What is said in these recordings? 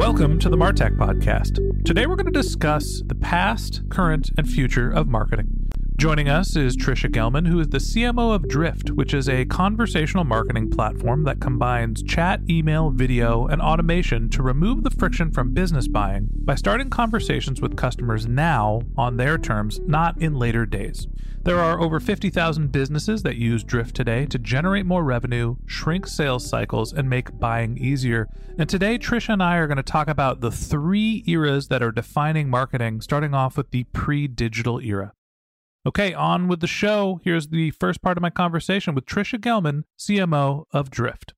Welcome to the Martech Podcast. Today we're going to discuss the past, current, and future of marketing. Joining us is Tricia Gellman, who is the CMO of Drift, which is a conversational marketing platform that combines chat, email, video, and automation to remove the friction from business buying by starting conversations with customers now on their terms, not in later days. There are over 50,000 businesses that use Drift today to generate more revenue, shrink sales cycles, and make buying easier. And today, Tricia and I are going to talk about the three eras that are defining marketing, starting off with the pre digital era. Okay, on with the show. Here's the first part of my conversation with Tricia Gellman, CMO of Drift.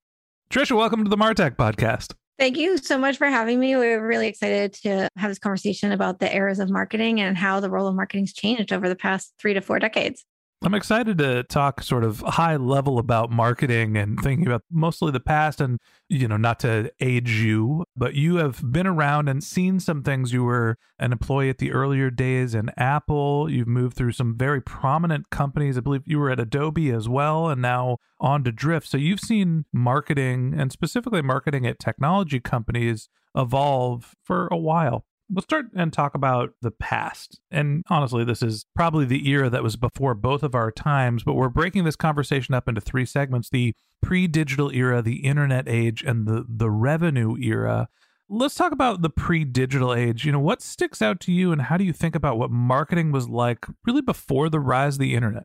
Tricia, welcome to the Martech podcast. Thank you so much for having me. We're really excited to have this conversation about the eras of marketing and how the role of marketing's changed over the past three to four decades. I'm excited to talk sort of high level about marketing and thinking about mostly the past and, you know, not to age you, but you have been around and seen some things. You were an employee at the earlier days in Apple. You've moved through some very prominent companies. I believe you were at Adobe as well and now on to Drift. So you've seen marketing and specifically marketing at technology companies evolve for a while let's start and talk about the past. And honestly, this is probably the era that was before both of our times, but we're breaking this conversation up into three segments the pre digital era, the internet age, and the, the revenue era. Let's talk about the pre digital age. You know, what sticks out to you, and how do you think about what marketing was like really before the rise of the internet?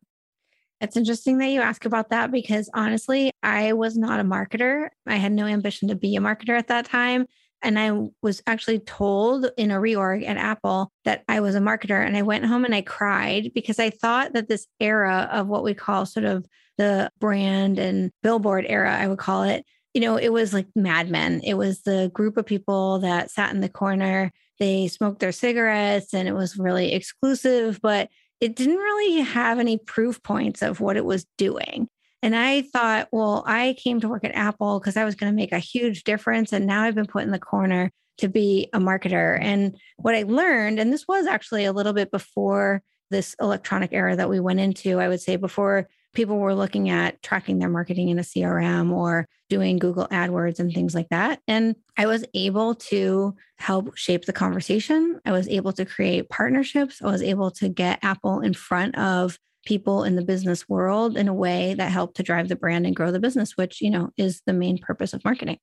It's interesting that you ask about that because honestly, I was not a marketer. I had no ambition to be a marketer at that time. And I was actually told in a reorg at Apple that I was a marketer. And I went home and I cried because I thought that this era of what we call sort of the brand and billboard era, I would call it, you know, it was like Mad Men. It was the group of people that sat in the corner, they smoked their cigarettes, and it was really exclusive, but it didn't really have any proof points of what it was doing. And I thought, well, I came to work at Apple because I was going to make a huge difference. And now I've been put in the corner to be a marketer. And what I learned, and this was actually a little bit before this electronic era that we went into, I would say before people were looking at tracking their marketing in a CRM or doing Google AdWords and things like that. And I was able to help shape the conversation. I was able to create partnerships. I was able to get Apple in front of people in the business world in a way that help to drive the brand and grow the business, which, you know, is the main purpose of marketing.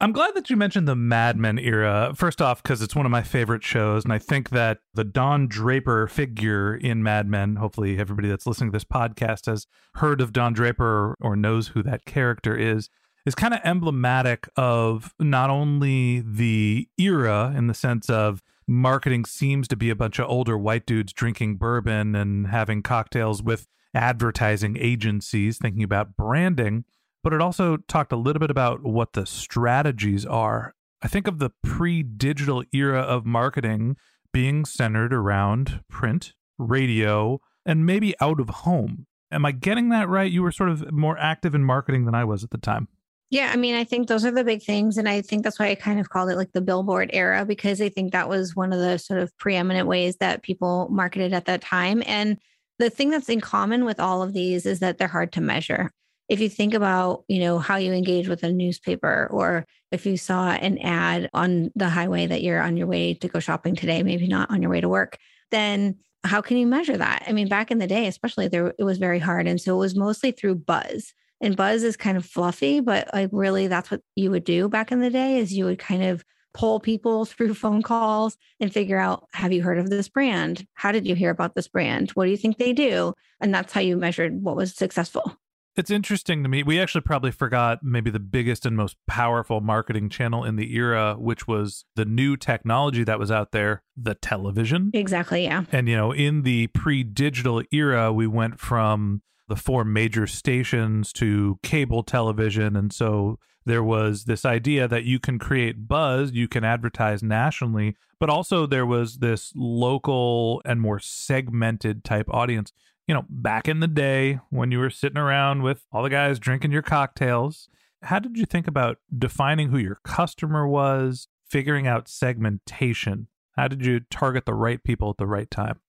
I'm glad that you mentioned the Mad Men era. First off, because it's one of my favorite shows. And I think that the Don Draper figure in Mad Men, hopefully everybody that's listening to this podcast has heard of Don Draper or knows who that character is, is kind of emblematic of not only the era in the sense of marketing seems to be a bunch of older white dudes drinking bourbon and having cocktails with advertising agencies thinking about branding, but it also talked a little bit about what the strategies are. I think of the pre digital era of marketing being centered around print, radio, and maybe out of home. Am I getting that right? You were sort of more active in marketing than I was at the time. Yeah, I mean, I think those are the big things. And I think that's why I kind of called it like the billboard era, because I think that was one of the sort of preeminent ways that people marketed at that time. And the thing that's in common with all of these is that they're hard to measure. If you think about, you know, how you engage with a newspaper or if you saw an ad on the highway that you're on your way to go shopping today, maybe not on your way to work, then how can you measure that? I mean, back in the day, especially there it was very hard and so it was mostly through buzz. And buzz is kind of fluffy, but like really that's what you would do back in the day is you would kind of pull people through phone calls and figure out have you heard of this brand? How did you hear about this brand? What do you think they do? And that's how you measured what was successful. It's interesting to me. We actually probably forgot maybe the biggest and most powerful marketing channel in the era, which was the new technology that was out there, the television. Exactly. Yeah. And, you know, in the pre digital era, we went from the four major stations to cable television. And so there was this idea that you can create buzz, you can advertise nationally, but also there was this local and more segmented type audience. You know, back in the day when you were sitting around with all the guys drinking your cocktails, how did you think about defining who your customer was, figuring out segmentation? How did you target the right people at the right time?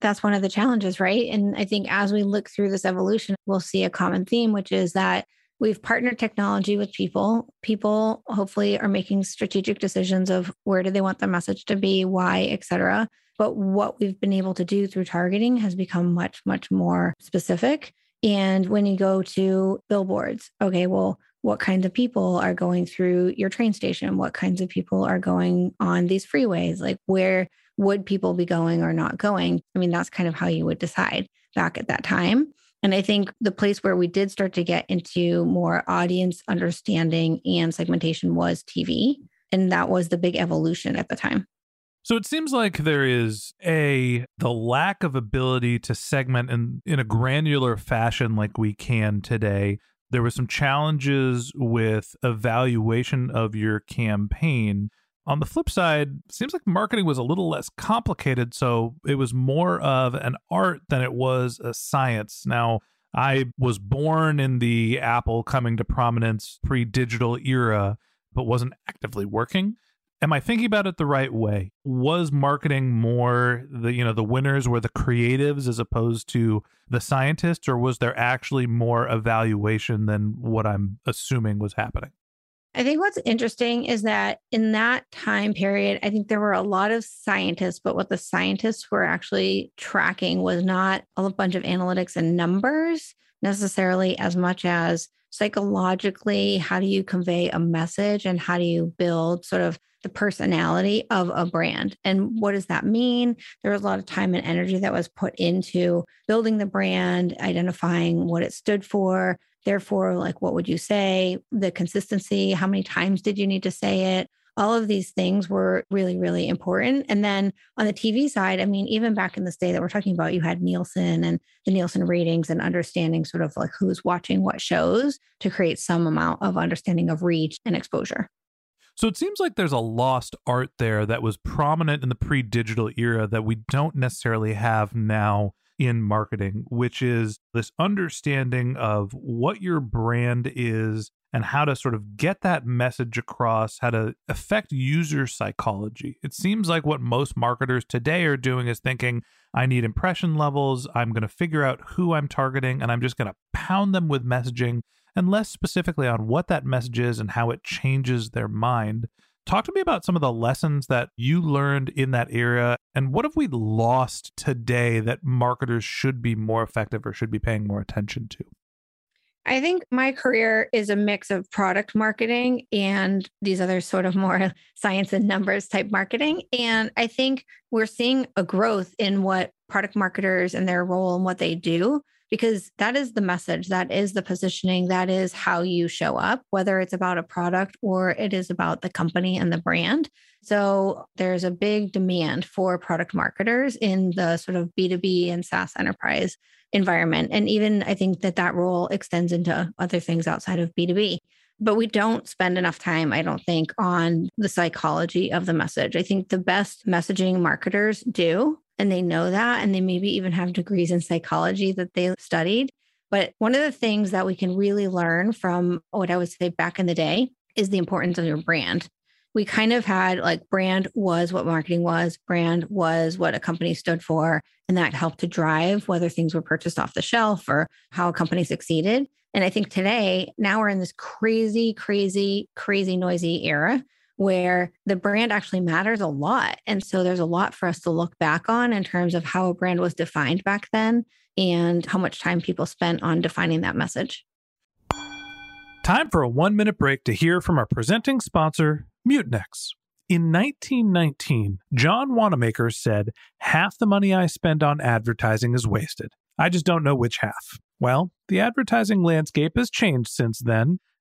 That's one of the challenges, right? And I think as we look through this evolution, we'll see a common theme, which is that We've partnered technology with people. People hopefully are making strategic decisions of where do they want their message to be, why, et cetera. But what we've been able to do through targeting has become much, much more specific. And when you go to billboards, okay, well, what kinds of people are going through your train station? What kinds of people are going on these freeways? Like, where would people be going or not going? I mean, that's kind of how you would decide back at that time. And I think the place where we did start to get into more audience understanding and segmentation was TV. And that was the big evolution at the time. So it seems like there is a the lack of ability to segment in in a granular fashion like we can today. There were some challenges with evaluation of your campaign on the flip side, seems like marketing was a little less complicated, so it was more of an art than it was a science. Now, I was born in the Apple coming to prominence pre digital era, but wasn't actively working. Am I thinking about it the right way? Was marketing more the you know the winners were the creatives as opposed to the scientists, or was there actually more evaluation than what I'm assuming was happening? I think what's interesting is that in that time period, I think there were a lot of scientists, but what the scientists were actually tracking was not a bunch of analytics and numbers necessarily as much as psychologically, how do you convey a message and how do you build sort of the personality of a brand. And what does that mean? There was a lot of time and energy that was put into building the brand, identifying what it stood for, Therefore, like, what would you say? The consistency, how many times did you need to say it? All of these things were really, really important. And then on the TV side, I mean, even back in this day that we're talking about, you had Nielsen and the Nielsen ratings and understanding sort of like who's watching what shows to create some amount of understanding of reach and exposure. So it seems like there's a lost art there that was prominent in the pre digital era that we don't necessarily have now in marketing, which is this understanding of what your brand is and how to sort of get that message across, how to affect user psychology. It seems like what most marketers today are doing is thinking, I need impression levels, I'm going to figure out who I'm targeting, and I'm just going to pound them with messaging, and less specifically on what that message is and how it changes their mind. Talk to me about some of the lessons that you learned in that era and what have we lost today that marketers should be more effective or should be paying more attention to? I think my career is a mix of product marketing and these other sort of more science and numbers type marketing. And I think we're seeing a growth in what product marketers and their role and what they do because that is the message, that is the positioning, that is how you show up, whether it's about a product or it is about the company and the brand. So there's a big demand for product marketers in the sort of B2B and SaaS enterprise environment. And even I think that that role extends into other things outside of B2B. But we don't spend enough time, I don't think, on the psychology of the message. I think the best messaging marketers do and they know that and they maybe even have degrees in psychology that they studied but one of the things that we can really learn from what i would say back in the day is the importance of your brand we kind of had like brand was what marketing was, brand was what a company stood for. And that helped to drive whether things were purchased off the shelf or how a company succeeded. And I think today, now we're in this crazy, crazy, crazy noisy era where the brand actually matters a lot. And so there's a lot for us to look back on in terms of how a brand was defined back then and how much time people spent on defining that message. Time for a one minute break to hear from our presenting sponsor, Mutinex. In 1919, John Wanamaker said, Half the money I spend on advertising is wasted. I just don't know which half. Well, the advertising landscape has changed since then,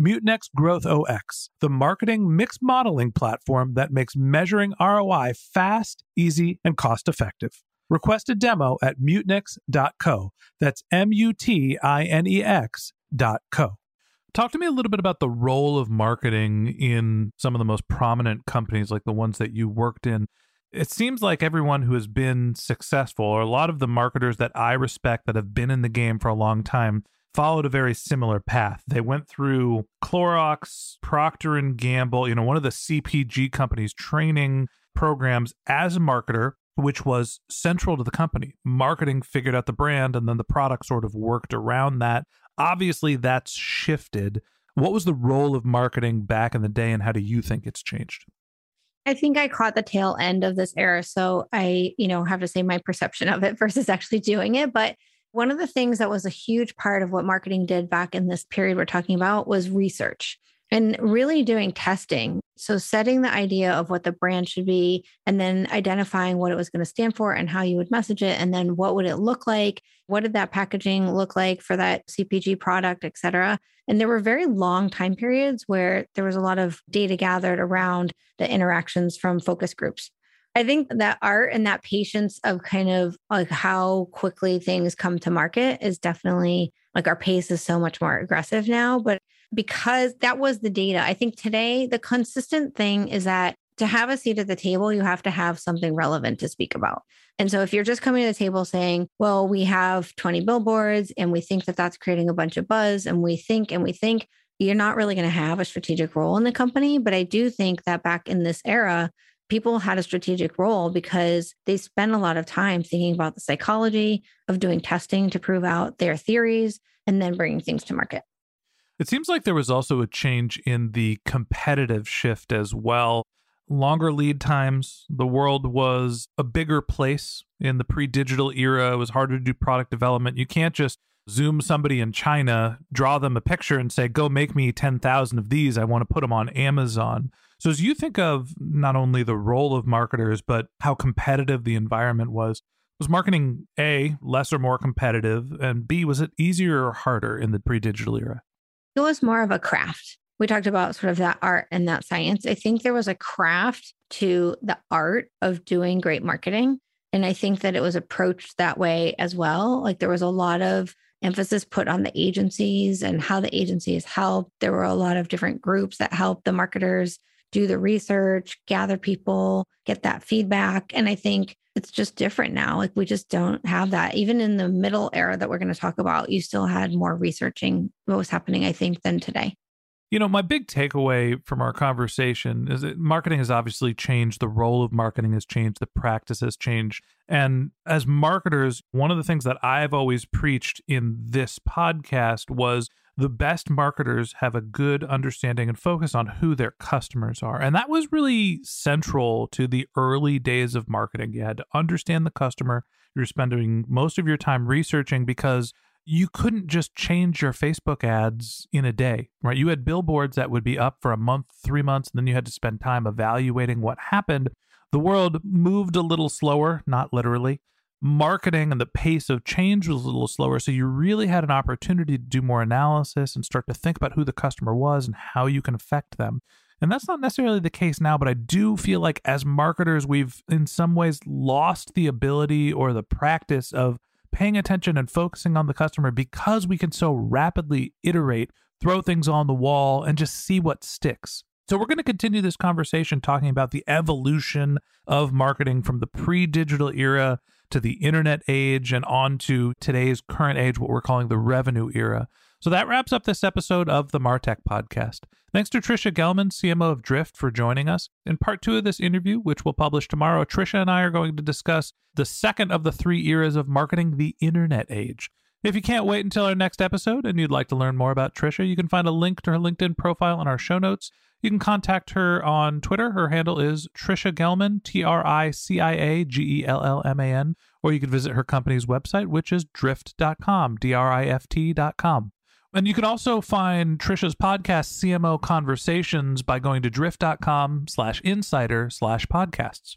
Mutinex Growth OS, the marketing mix modeling platform that makes measuring ROI fast, easy, and cost effective. Request a demo at mutinex.co. That's M U T I N E X.co. Talk to me a little bit about the role of marketing in some of the most prominent companies, like the ones that you worked in. It seems like everyone who has been successful, or a lot of the marketers that I respect that have been in the game for a long time, followed a very similar path. They went through Clorox, Procter and Gamble, you know, one of the CPG companies training programs as a marketer, which was central to the company. Marketing figured out the brand and then the product sort of worked around that. Obviously, that's shifted. What was the role of marketing back in the day, and how do you think it's changed? I think I caught the tail end of this era. So I, you know, have to say my perception of it versus actually doing it. But one of the things that was a huge part of what marketing did back in this period we're talking about was research and really doing testing. So, setting the idea of what the brand should be, and then identifying what it was going to stand for and how you would message it, and then what would it look like? What did that packaging look like for that CPG product, et cetera? And there were very long time periods where there was a lot of data gathered around the interactions from focus groups. I think that art and that patience of kind of like how quickly things come to market is definitely like our pace is so much more aggressive now. But because that was the data. I think today the consistent thing is that to have a seat at the table, you have to have something relevant to speak about. And so if you're just coming to the table saying, well, we have 20 billboards and we think that that's creating a bunch of buzz and we think and we think, you're not really going to have a strategic role in the company. But I do think that back in this era, people had a strategic role because they spent a lot of time thinking about the psychology of doing testing to prove out their theories and then bringing things to market. It seems like there was also a change in the competitive shift as well. Longer lead times. The world was a bigger place in the pre digital era. It was harder to do product development. You can't just zoom somebody in China, draw them a picture, and say, go make me 10,000 of these. I want to put them on Amazon. So, as you think of not only the role of marketers, but how competitive the environment was, was marketing A, less or more competitive? And B, was it easier or harder in the pre digital era? it was more of a craft. We talked about sort of that art and that science. I think there was a craft to the art of doing great marketing. And I think that it was approached that way as well. Like there was a lot of emphasis put on the agencies and how the agencies helped. There were a lot of different groups that helped the marketers do the research, gather people, get that feedback. And I think it's just different now. Like we just don't have that. Even in the middle era that we're going to talk about, you still had more researching what was happening, I think, than today. You know, my big takeaway from our conversation is that marketing has obviously changed. The role of marketing has changed. The practice has changed. And as marketers, one of the things that I've always preached in this podcast was the best marketers have a good understanding and focus on who their customers are. And that was really central to the early days of marketing. You had to understand the customer. You're spending most of your time researching because you couldn't just change your Facebook ads in a day, right? You had billboards that would be up for a month, three months, and then you had to spend time evaluating what happened. The world moved a little slower, not literally. Marketing and the pace of change was a little slower. So you really had an opportunity to do more analysis and start to think about who the customer was and how you can affect them. And that's not necessarily the case now, but I do feel like as marketers, we've in some ways lost the ability or the practice of paying attention and focusing on the customer because we can so rapidly iterate, throw things on the wall, and just see what sticks. So, we're going to continue this conversation talking about the evolution of marketing from the pre digital era to the internet age and on to today's current age, what we're calling the revenue era. So that wraps up this episode of the Martech podcast. Thanks to Tricia Gellman, CMO of Drift, for joining us. In part two of this interview, which we'll publish tomorrow, Tricia and I are going to discuss the second of the three eras of marketing, the internet age. If you can't wait until our next episode and you'd like to learn more about Tricia, you can find a link to her LinkedIn profile in our show notes. You can contact her on Twitter. Her handle is Tricia Gellman, T R I C I A G E L L M A N, or you can visit her company's website, which is drift.com, D R I F T.com. And you can also find Tricia's podcast, CMO Conversations, by going to drift.com slash insider slash podcasts.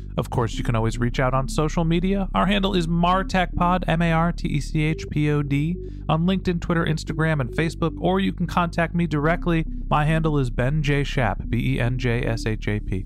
Of course, you can always reach out on social media. Our handle is MarTechPod, M A R T E C H P O D, on LinkedIn, Twitter, Instagram, and Facebook, or you can contact me directly. My handle is Ben J. Shap, B E N J S H A P.